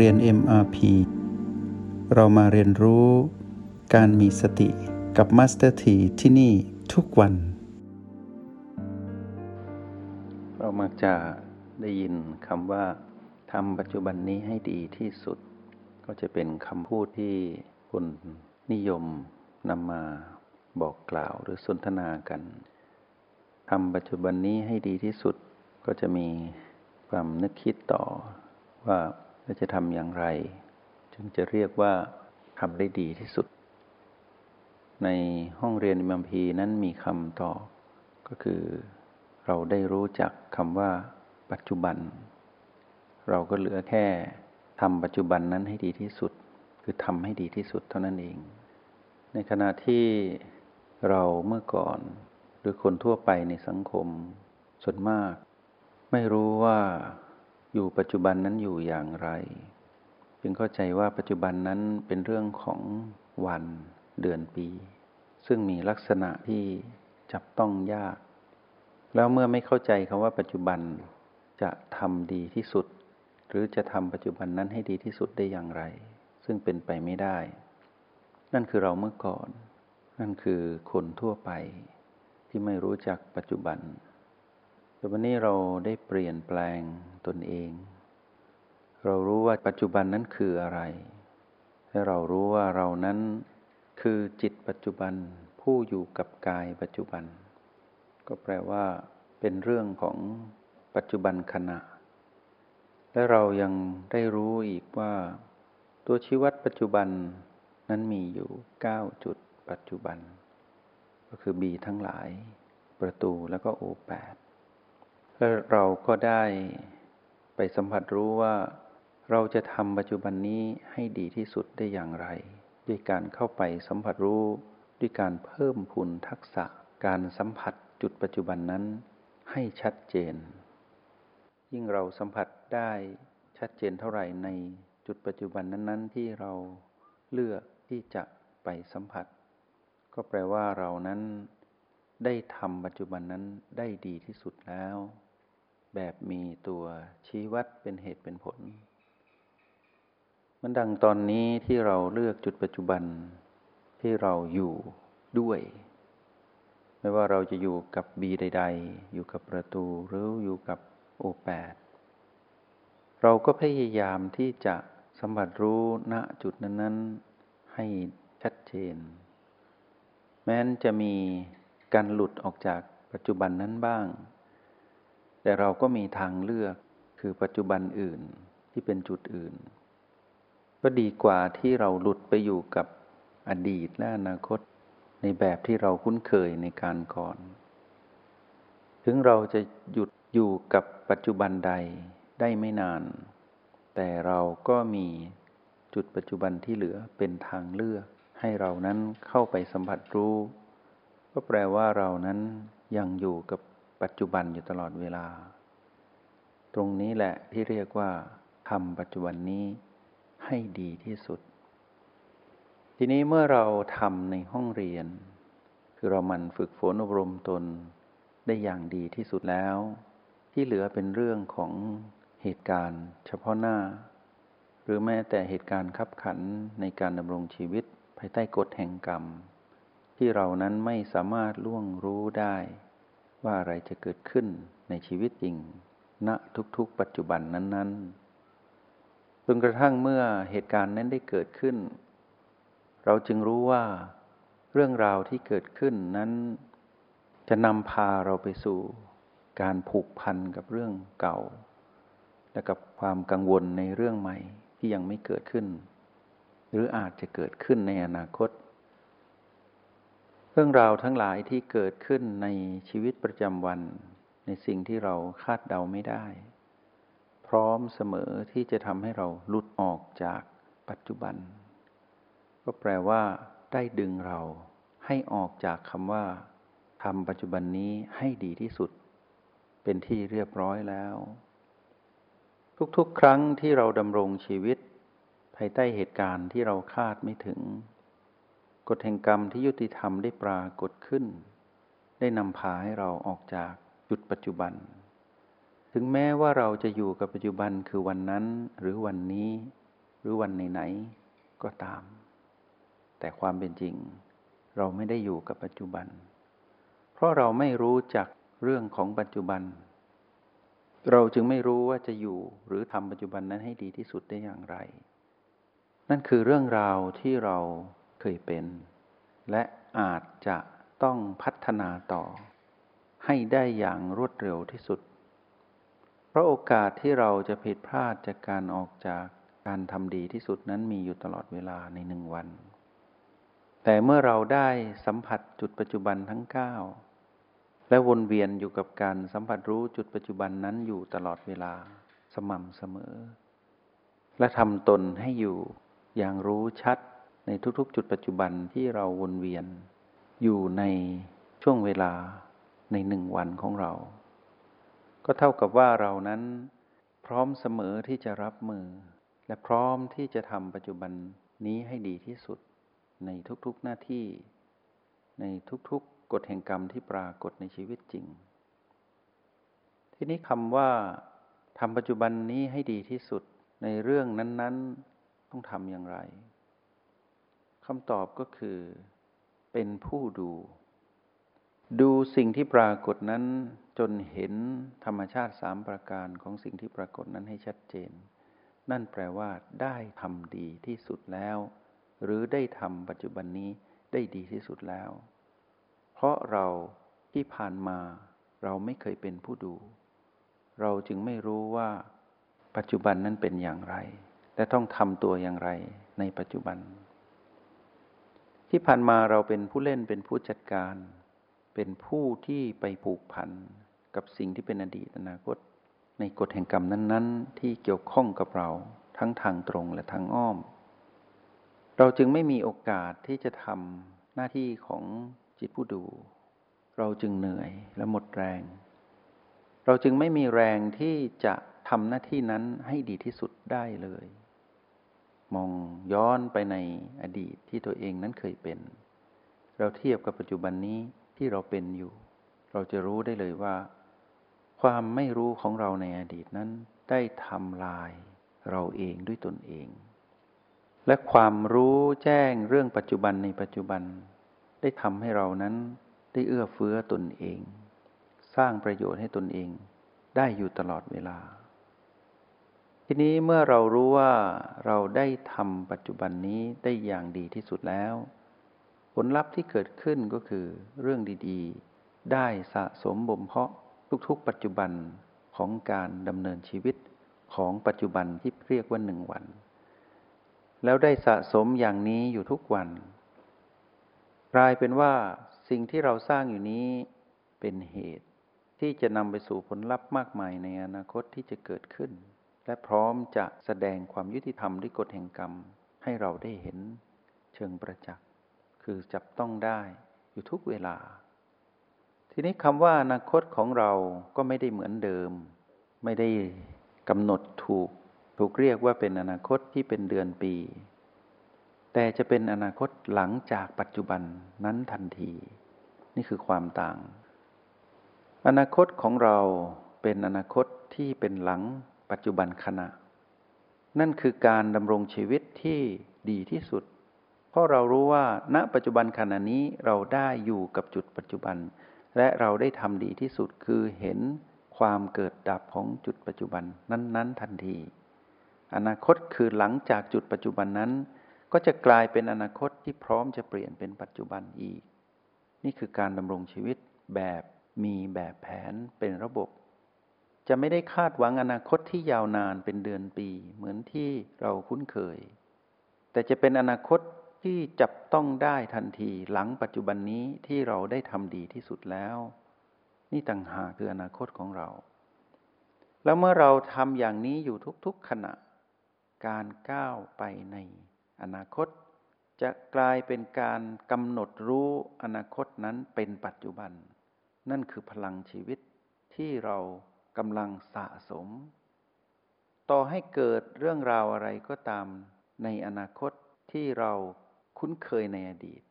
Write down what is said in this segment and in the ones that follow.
เรียน MRP เรามาเรียนรู้การมีสติกับ Master T ที่ที่นี่ทุกวัน เรามักจะได้ยินคำว่าทำปัจจุบันนี้ให้ดีที่สุด ก็จะเป็นคำพูดที่คนนิยมนำมาบอกกล่าวหรือสนทนากันทำปัจจุบันนี้ให้ดีที่สุดก็จะมีความนึกคิดต่อว่า จะทำอย่างไร จึงจะเรียกว่าทำได้ดีที่สุด ในห้องเรียนมัมพีนั้นมีคำตอบก็คือ เราได้รู้จักคำว่า ปัจจุบัน เราก็เหลือแค่ทำปัจจุบันนั้นให้ดีที่สุด คือทำให้ดีที่สุดเท่านั้นเอง ในขณะที่เราเมื่อก่อนหรือคนทั่วไปในสังคม ส่วนมาก ไม่รู้ว่า อยู่ปัจจุบันนั้นอยู่อย่างไรจึงเข้าใจว่าปัจจุบันนั้นเป็นเรื่องของวันเดือนปี ซึ่งมีลักษณะที่จับต้องยาก แล้วเมื่อไม่เข้าใจคำว่าปัจจุบันจะทำดีที่สุด หรือจะทำปัจจุบันนั้นให้ดีที่สุดได้อย่างไร ซึ่งเป็นไปไม่ได้ นั่นคือเราเมื่อก่อน นั่นคือคนทั่วไปที่ไม่รู้จักปัจจุบัน แต่วันนี้เราได้เปลี่ยนแปลงตนเอง เรารู้ว่าปัจจุบันนั้นคืออะไร และเรารู้ว่าเรานั้นคือจิตปัจจุบันผู้อยู่กับกายปัจจุบัน ก็แปลว่าเป็นเรื่องของปัจจุบันขณะ และเรายังได้รู้อีกว่า ตัวชีวัดปัจจุบันนั้นมีอยู่ 9 จุดปัจจุบัน ก็คือบีทั้งหลาย ประตูแล้วก็โอแปด เราก็ได้ไปสัมผัสรู้ว่าเราจะทำปัจจุบันนี้ให้ดีที่สุดได้อย่างไร ด้วยการเข้าไปสัมผัสรู้ ด้วยการเพิ่มพูนทักษะการสัมผัสจุดปัจจุบันนั้นให้ชัดเจน ยิ่งเราสัมผัสได้ชัดเจนเท่าไหร่ในจุดปัจจุบันนั้น ๆ ที่เราเลือกที่จะไปสัมผัส ก็แปลว่าเรานั้นได้ทำปัจจุบันนั้นได้ดีที่สุดแล้ว แบบมีตัวชี้วัดเป็นเหตุเป็นผล มันดังตอนนี้ที่เราเลือกจุดปัจจุบันที่เราอยู่ด้วย ไม่ว่าเราจะอยู่กับบีใด ๆ อยู่กับประตูหรืออยู่กับโอแปดเราก็พยายามที่จะสัมผัสรู้ณจุดนั้นๆ ให้ชัดเจน แม้นจะมีการหลุดออกจากปัจจุบันนั้นบ้าง แต่เราก็มีทางเลือกคือปัจจุบันอื่นที่เป็นจุดอื่น ก็ดีกว่าที่เราหลุดไปอยู่กับอดีตและอนาคตในแบบที่เราคุ้นเคยในการก่อน ถึงเราจะหยุดอยู่กับปัจจุบันใดได้ไม่นาน แต่เราก็มีจุดปัจจุบันที่เหลือเป็นทางเลือก ให้เรานั้นเข้าไปสัมผัสรู้ ก็แปลว่าเรานั้นยังอยู่กับ ปัจจุบันอยู่ตลอดเวลา ตรงนี้แหละที่เรียกว่าทำปัจจุบันนี้ให้ดีที่สุด ทีนี้เมื่อเราทำในห้องเรียน คือเรามันฝึกฝนอบรมตนได้อย่างดีที่สุดแล้ว ที่เหลือเป็นเรื่องของเหตุการณ์ เฉพาะหน้า หรือแม้แต่เหตุการณ์ขับขันในการดำรงชีวิตภายใต้กฎแห่งกรรม ที่เรานั้นไม่สามารถล่วงรู้ได้ ว่าอะไรจะเกิดขึ้นในชีวิตจริง ณทุกๆ ปัจจุบันนั้น ๆ จนกระทั่งเมื่อเหตุการณ์นั้นได้เกิดขึ้น เราจึงรู้ว่า เรื่องราวที่เกิดขึ้นนั้น จะนำพาเราไปสู่ การผูกพันกับเรื่องเก่า และกับความกังวลในเรื่องใหม่ที่ยังไม่เกิดขึ้น หรืออาจจะเกิดขึ้นในอนาคต เรื่องราวทั้งหลายที่เกิดขึ้นในชีวิตประจำวัน ในสิ่งที่เราคาดเดาไม่ได้ พร้อมเสมอที่จะทำให้เราหลุดออกจากปัจจุบัน ก็แปลว่า ได้ดึงเราให้ออกจากคำว่าทำปัจจุบันนี้ให้ดีที่สุด เป็นที่เรียบร้อยแล้ว ทุกๆ ครั้งที่เราดำรงชีวิต ภายใต้เหตุการณ์ที่เราคาดไม่ถึง กฎแห่งกรรมที่ยุติธรรมได้ปรากฏขึ้น ได้นำพาให้เราออกจากจุดปัจจุบัน ถึงแม้ว่าเราจะอยู่กับปัจจุบันคือวันนั้นหรือวันนี้ หรือวันไหนๆก็ตาม แต่ความเป็นจริง เราไม่ได้อยู่กับปัจจุบัน เพราะเราไม่รู้จักเรื่องของปัจจุบัน เราจึงไม่รู้ว่าจะอยู่หรือทำปัจจุบันนั้นให้ดีที่สุดได้อย่างไร นั่นคือเรื่องราวที่เรา เคยเป็น และอาจจะต้องพัฒนาต่อ ให้ได้อย่างรวดเร็วที่สุด เพราะโอกาสที่เราจะผิดพลาดจากการออกจากการทำดีที่สุดนั้นมีอยู่ตลอดเวลาในหนึ่งวัน แต่เมื่อเราได้สัมผัสจุดปัจจุบันทั้งเก้าและวนเวียนอยู่กับการสัมผัสรู้จุดปัจจุบันนั้นอยู่ตลอดเวลาสม่ำเสมอ และทำตนให้อยู่อย่างรู้ชัด ในทุกๆ จุดปัจจุบันที่เราวนเวียน อยู่ในช่วงเวลาในหนึ่งวันของเรา ก็เท่ากับว่าเรานั้นพร้อมเสมอที่จะรับมือ และพร้อมที่จะทำปัจจุบันนี้ให้ดีที่สุด ในทุกๆหน้าที่ ในทุกๆกฎแห่งกรรมที่ปรากฏในชีวิตจริง ทีนี้คำว่าทำปัจจุบันนี้ให้ดีที่สุดในเรื่องนั้น ๆ ต้องทำอย่างไร คำตอบก็คือ เป็นผู้ดู ดูสิ่งที่ปรากฏนั้นจนเห็นธรรมชาติสามประการของสิ่งที่ปรากฏนั้นให้ชัดเจน นั่นแปลว่า ได้ทำดีที่สุดแล้ว หรือได้ทำปัจจุบันนี้ได้ดีที่สุดแล้ว เพราะเราที่ผ่านมาเราไม่เคยเป็นผู้ดู เราจึงไม่รู้ว่า ปัจจุบันนั้นเป็นอย่างไร และต้องทำตัวอย่างไรในปัจจุบัน ที่ผ่านมาเราเป็นผู้เล่นเป็นผู้จัดการ เป็นผู้ที่ไปผูกพันกับสิ่งที่เป็นอดีตอนาคต ในกฎแห่งกรรมนั้น ๆ ที่เกี่ยวข้องกับเราทั้งทางตรงและทางอ้อม เราจึงไม่มีโอกาสที่จะทำหน้าที่ของจิตผู้ดู เราจึงเหนื่อยและหมดแรง เราจึงไม่มีแรงที่จะทำหน้าที่นั้นให้ดีที่สุดได้เลย มองย้อนไปในอดีตที่ตัวเองนั้นเคยเป็น เราเทียบกับปัจจุบันนี้ที่เราเป็นอยู่ เราจะรู้ได้เลยว่า ความไม่รู้ของเราในอดีตนั้นได้ทำลายเราเองด้วยตนเอง และความรู้แจ้งเรื่องปัจจุบันในปัจจุบัน ได้ทำให้เรานั้นได้เอื้อเฟื้อตนเอง สร้างประโยชน์ให้ตนเอง ได้อยู่ตลอดเวลา ทีนี้เมื่อเรารู้ว่าเราได้ทำปัจจุบันนี้ได้อย่างดีที่สุดแล้ว ผลลัพธ์ที่เกิดขึ้นก็คือเรื่องดีๆ ได้สะสมบ่มเพาะทุกๆ ปัจจุบันของการดำเนินชีวิตของปัจจุบันที่เรียกว่าหนึ่งวัน แล้วได้สะสมอย่างนี้อยู่ทุกวัน กลายเป็นว่าสิ่งที่เราสร้างอยู่นี้เป็นเหตุ ที่จะนำไปสู่ผลลัพธ์มากมายในอนาคตที่จะเกิดขึ้น และพร้อมจะแสดงความยุติธรรมด้วยกฎแห่งกรรม ให้เราได้เห็นเชิงประจักษ์คือจับต้องได้อยู่ทุกเวลา ทีนี้คำว่าอนาคตของเราก็ไม่ได้เหมือนเดิม ไม่ได้กำหนดถูกถูกเรียกว่าเป็นอนาคตที่เป็นเดือนปี แต่จะเป็นอนาคตหลังจากปัจจุบันนั้นทันที นี่คือความต่าง อนาคตของเราเป็นอนาคตที่เป็นหลัง ปัจจุบันขณะ นั่นคือการดำรงชีวิตที่ดีที่สุด เพราะเรารู้ว่า ณปัจจุบันขณะนี้เราได้อยู่กับจุดปัจจุบัน และเราได้ทำดีที่สุดคือเห็นความเกิดดับของจุดปัจจุบันนั้น ๆ ทันที อนาคตคือหลังจากจุดปัจจุบันนั้น ก็จะกลายเป็นอนาคตที่พร้อมจะเปลี่ยนเป็นปัจจุบันอีก นี่คือการดำรงชีวิตแบบมีแบบแผนเป็นระบบ จะไม่ได้คาดหวังอนาคตที่ยาวนานเป็นเดือนปี เหมือนที่เราคุ้นเคย แต่จะเป็นอนาคตที่จับต้องได้ทันทีหลังปัจจุบันนี้ที่เราได้ทำดีที่สุดแล้ว นี่ต่างหากคืออนาคตของเรา แล้วเมื่อเราทำอย่างนี้อยู่ทุกๆขณะ การก้าวไปในอนาคต จะกลายเป็นการกำหนดรู้อนาคตนั้นเป็นปัจจุบัน นั่นคือพลังชีวิตที่เรา กำลังสะสม ต่อให้เกิดเรื่องราวอะไรก็ตามในอนาคตที่เราคุ้นเคยในอดีต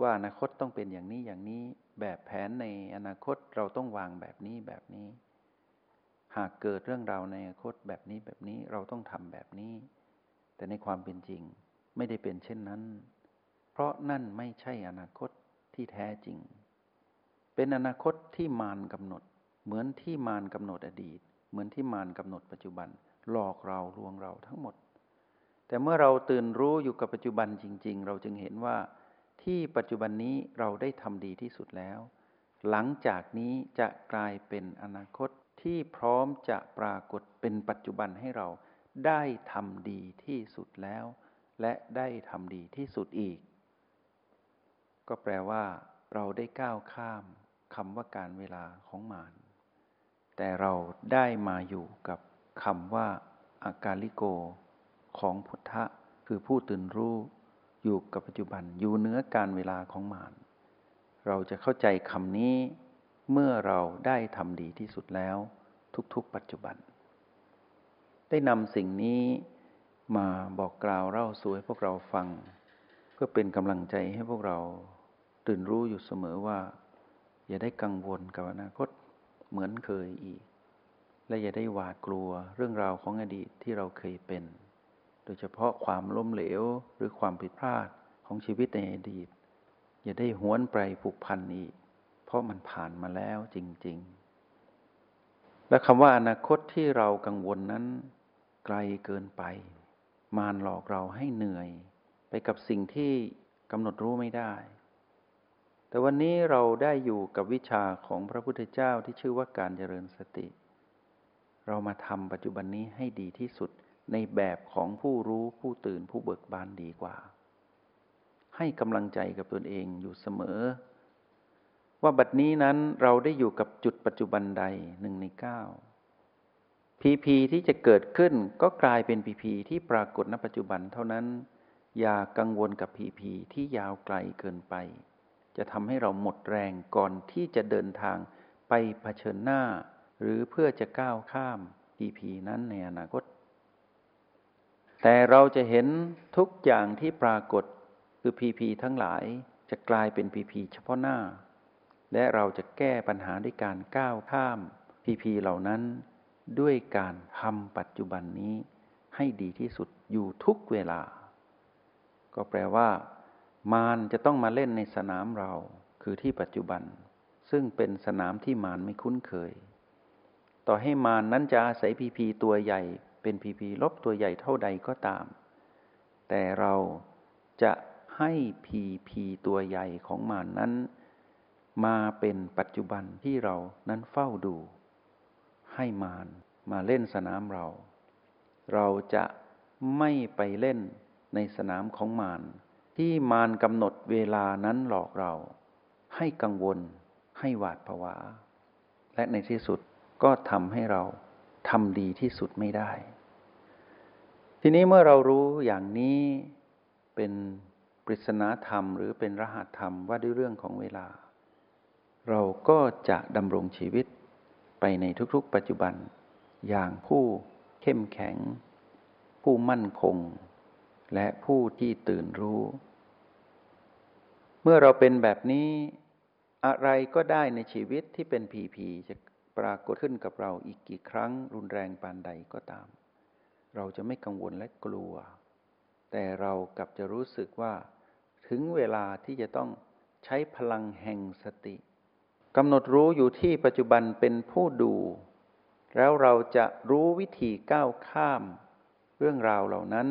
ว่าอนาคตต้องเป็นอย่างนี้อย่างนี้ แบบแผนในอนาคตเราต้องวางแบบนี้แบบนี้ หากเกิดเรื่องราวในอนาคตแบบนี้แบบนี้เราต้องทำแบบนี้ แต่ในความเป็นจริงไม่ได้เป็นเช่นนั้น เพราะนั่นไม่ใช่อนาคตที่แท้จริง เป็นอนาคตที่มารกำหนด เหมือนที่มารกำหนดอดีต เหมือนที่มารกำหนดปัจจุบัน หลอกเราลวงเราทั้งหมด แต่เมื่อเราตื่นรู้อยู่กับปัจจุบันจริง ๆ เราจึงเห็นว่าที่ปัจจุบันนี้เราได้ทำดีที่สุดแล้ว หลังจากนี้จะกลายเป็นอนาคตที่พร้อมจะปรากฏเป็นปัจจุบันให้เราได้ทำดีที่สุดแล้ว และได้ทำดีที่สุดอีก ก็แปลว่า เราได้ก้าวข้ามคำว่าการเวลาของมาร แต่เราได้มาอยู่กับคำว่าอากาลิโก ของพุทธะคือผู้ตื่นรู้อยู่กับปัจจุบันอยู่เนื้อการเวลาของมารเราจะเข้าใจคำนี้เมื่อเราได้ทำดีที่สุดแล้วทุกๆ ปัจจุบัน ได้นำสิ่งนี้มาบอกกล่าวเล่าสู่ให้พวกเราฟัง เพื่อเป็นกำลังใจให้พวกเราตื่นรู้อยู่เสมอว่า อย่าได้กังวลกับอนาคต เหมือนเคยอีก และอย่าได้หวาดกลัวเรื่องราวของอดีตที่เราเคยเป็น โดยเฉพาะความล้มเหลวหรือความผิดพลาดของชีวิตในอดีต อย่าได้หวนไปผูกพันอีก เพราะมันผ่านมาแล้วจริง ๆ และคำว่าอนาคตที่เรากังวลนั้น ไกลเกินไป มารหลอกเราให้เหนื่อย ไปกับสิ่งที่กำหนดรู้ไม่ได้ แต่วันนี้เราได้อยู่กับวิชาของพระพุทธเจ้าที่ชื่อว่าการเจริญสติ เรามาทำปัจจุบันนี้ให้ดีที่สุดในแบบของผู้รู้ผู้ตื่นผู้เบิกบานดีกว่า ให้กำลังใจกับตนเองอยู่เสมอ ว่าบัดนี้นั้นเราได้อยู่กับจุดปัจจุบันใดหนึ่งในเก้าพีพีที่จะเกิดขึ้นก็กลายเป็นพีพีที่ปรากฏณปัจจุบันเท่านั้น อย่ากังวลกับพีพีที่ยาวไกลเกินไป จะทำให้เราหมดแรงก่อนที่จะเดินทางไปเผชิญหน้า หรือเพื่อจะก้าวข้ามพีพีนั้นในอนาคต แต่เราจะเห็นทุกอย่างที่ปรากฏคือพีพีทั้งหลายจะกลายเป็นพีพีเฉพาะหน้า และเราจะแก้ปัญหาด้วยการก้าวข้ามพีพีเหล่านั้น ด้วยการทำปัจจุบันนี้ให้ดีที่สุดอยู่ทุกเวลา ก็แปลว่า มารจะต้องมาเล่นในสนามเราคือที่ปัจจุบัน ซึ่งเป็นสนามที่มารไม่คุ้นเคย ต่อให้มารนนั้นจะอาศัยพีพีตัวใหญ่ เป็นพีพีลบตัวใหญ่เท่าใดก็ตาม แต่เราจะให้พีพีตัวใหญ่ของมารนนั้น มาเป็นปัจจุบันที่เรานั้นเฝ้าดู ให้มารมาเล่นสนามเรา เราจะไม่ไปเล่นในสนามของมาร ที่มารกำหนดเวลานั้นหลอกเรา ให้กังวล ให้หวาดผวา และในที่สุดก็ทำให้เราทำดีที่สุดไม่ได้ ทีนี้เมื่อเรารู้อย่างนี้เป็นปริศนาธรรม หรือเป็นรหัสธรรมว่าด้วยเรื่องของเวลา เราก็จะดำรงชีวิตไปในทุกๆ ปัจจุบันอย่างผู้เข้มแข็ง ผู้มั่นคง และผู้ที่ตื่นรู้ เมื่อเราเป็นแบบนี้อะไรก็ได้ในชีวิตที่เป็นผีผีจะปรากฏขึ้นกับเราอีกกี่ครั้ง รุนแรงปานใดก็ตาม เราจะไม่กังวลและกลัว แต่เรากลับจะรู้สึกว่า ถึงเวลาที่จะต้องใช้พลังแห่งสติกำหนดรู้อยู่ที่ปัจจุบันเป็นผู้ดู แล้วเราจะรู้วิธีก้าวข้าม เรื่องราวเหล่านั้น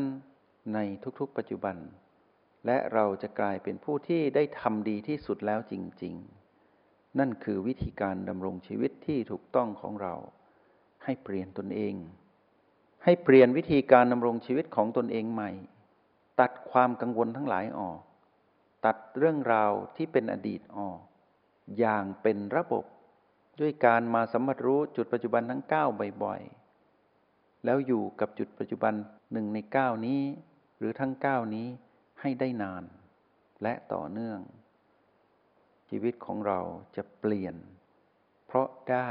ในทุกๆปัจจุบัน และเราจะกลายเป็นผู้ที่ได้ทำดีที่สุดแล้วจริง ๆ นั่นคือวิธีการดำรงชีวิตที่ถูกต้องของเรา ให้เปลี่ยนตนเอง ให้เปลี่ยนวิธีการดำรงชีวิตของตนเองใหม่ ตัดความกังวลทั้งหลายออก ตัดเรื่องราวที่เป็นอดีตออก อย่างเป็นระบบด้วยการมาสัมผัสรู้จุดปัจจุบันทั้งเก้าบ่อย ๆ แล้วอยู่กับจุดปัจจุบันหนึ่งในเก้านี้ หรือทั้งเก้านี้ให้ได้นาน และต่อเนื่อง ชีวิตของเราจะเปลี่ยน เพราะได้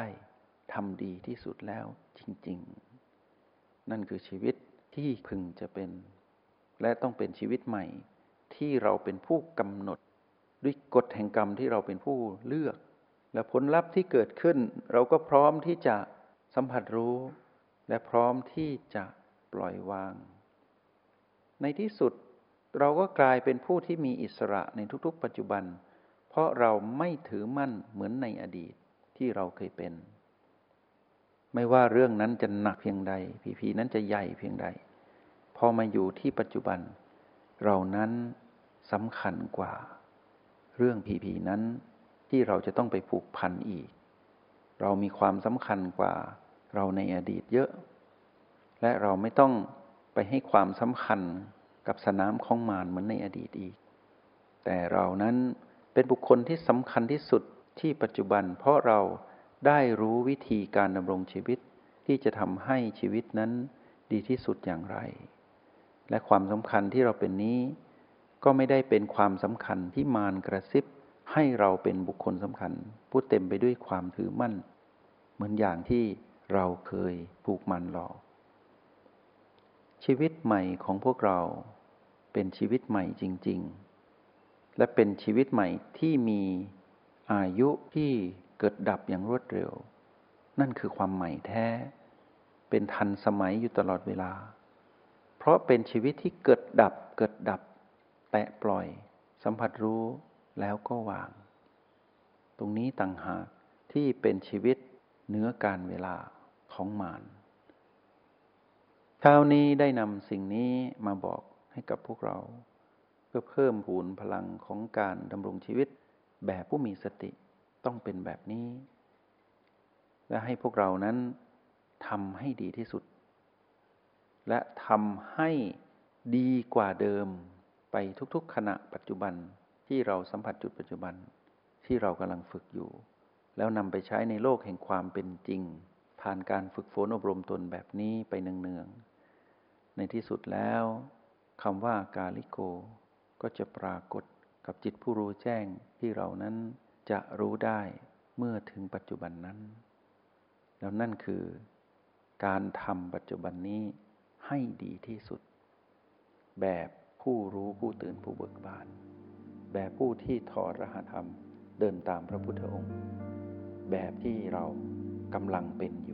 ทำดีที่สุดแล้วจริง ๆ นั่นคือชีวิตที่พึงจะเป็น และต้องเป็นชีวิตใหม่ ที่เราเป็นผู้กำหนด ด้วยกฎแห่งกรรมที่เราเป็นผู้เลือก และผลลัพธ์ที่เกิดขึ้น เราก็พร้อมที่จะสัมผัสรู้ และพร้อมที่จะปล่อยวาง ในที่สุดเราก็กลายเป็นผู้ที่มีอิสระในทุกๆ ปัจจุบัน เพราะเราไม่ถือมั่นเหมือนในอดีตที่เราเคยเป็น ไม่ว่าเรื่องนั้นจะหนักเพียงใดผีผีนั้นจะใหญ่เพียงใด พอมาอยู่ที่ปัจจุบัน เรานั้นสำคัญกว่า เรื่องผีผีนั้นที่เราจะต้องไปผูกพันอีก เรามีความสำคัญกว่าเราในอดีตเยอะ และเราไม่ต้อง ไปให้ความสำคัญกับสนามของมารเหมือนในอดีตอีก แต่เรานั้นเป็นบุคคลที่สำคัญที่สุดที่ปัจจุบัน เพราะเราได้รู้วิธีการดำรงชีวิตที่จะทำให้ชีวิตนั้นดีที่สุดอย่างไร และความสำคัญที่เราเป็นนี้ ก็ไม่ได้เป็นความสำคัญที่มารกระซิบ ให้เราเป็นบุคคลสำคัญ ผู้เต็มไปด้วยความถือมั่น เหมือนอย่างที่เราเคยผูกมันหลอก ชีวิตใหม่ของพวกเราเป็นชีวิตใหม่จริง ๆ และเป็นชีวิตใหม่ที่มีอายุที่เกิดดับอย่างรวดเร็ว นั่นคือความใหม่แท้ เป็นทันสมัยอยู่ตลอดเวลา เพราะเป็นชีวิตที่เกิดดับเกิดดับ แตะปล่อย สัมผัสรู้แล้วก็วาง ตรงนี้ต่างหากที่เป็นชีวิตเนื้อการเวลาของมาร ช้านี้ได้นำสิ่งนี้มาบอกให้กับพวกเรา เพื่อเพิ่มพูนพลังของการดำรงชีวิตแบบผู้มีสติต้องเป็นแบบนี้ และให้พวกเรานั้นทำให้ดีที่สุด และทำให้ดีกว่าเดิมไปทุกๆขณะปัจจุบันที่เราสัมผัสจุดปัจจุบันที่เรากำลังฝึกอยู่ แล้วนำไปใช้ในโลกแห่งความเป็นจริง ผ่านการฝึกฝนอบรมตนแบบนี้ไปเนืองๆ ในที่สุดแล้วคำว่ากาลิโก ก็จะปรากฏกับจิตผู้รู้แจ้งที่เรานั้นจะรู้ได้เมื่อถึงปัจจุบันนั้น แล้วนั่นคือ การทำปัจจุบันนี้ให้ดีที่สุด แบบผู้รู้ผู้ตื่นผู้เบิกบาน แบบผู้ที่ถอดรหัสธรรมเดินตามพระพุทธองค์ แบบที่เรากำลังเป็นอยู่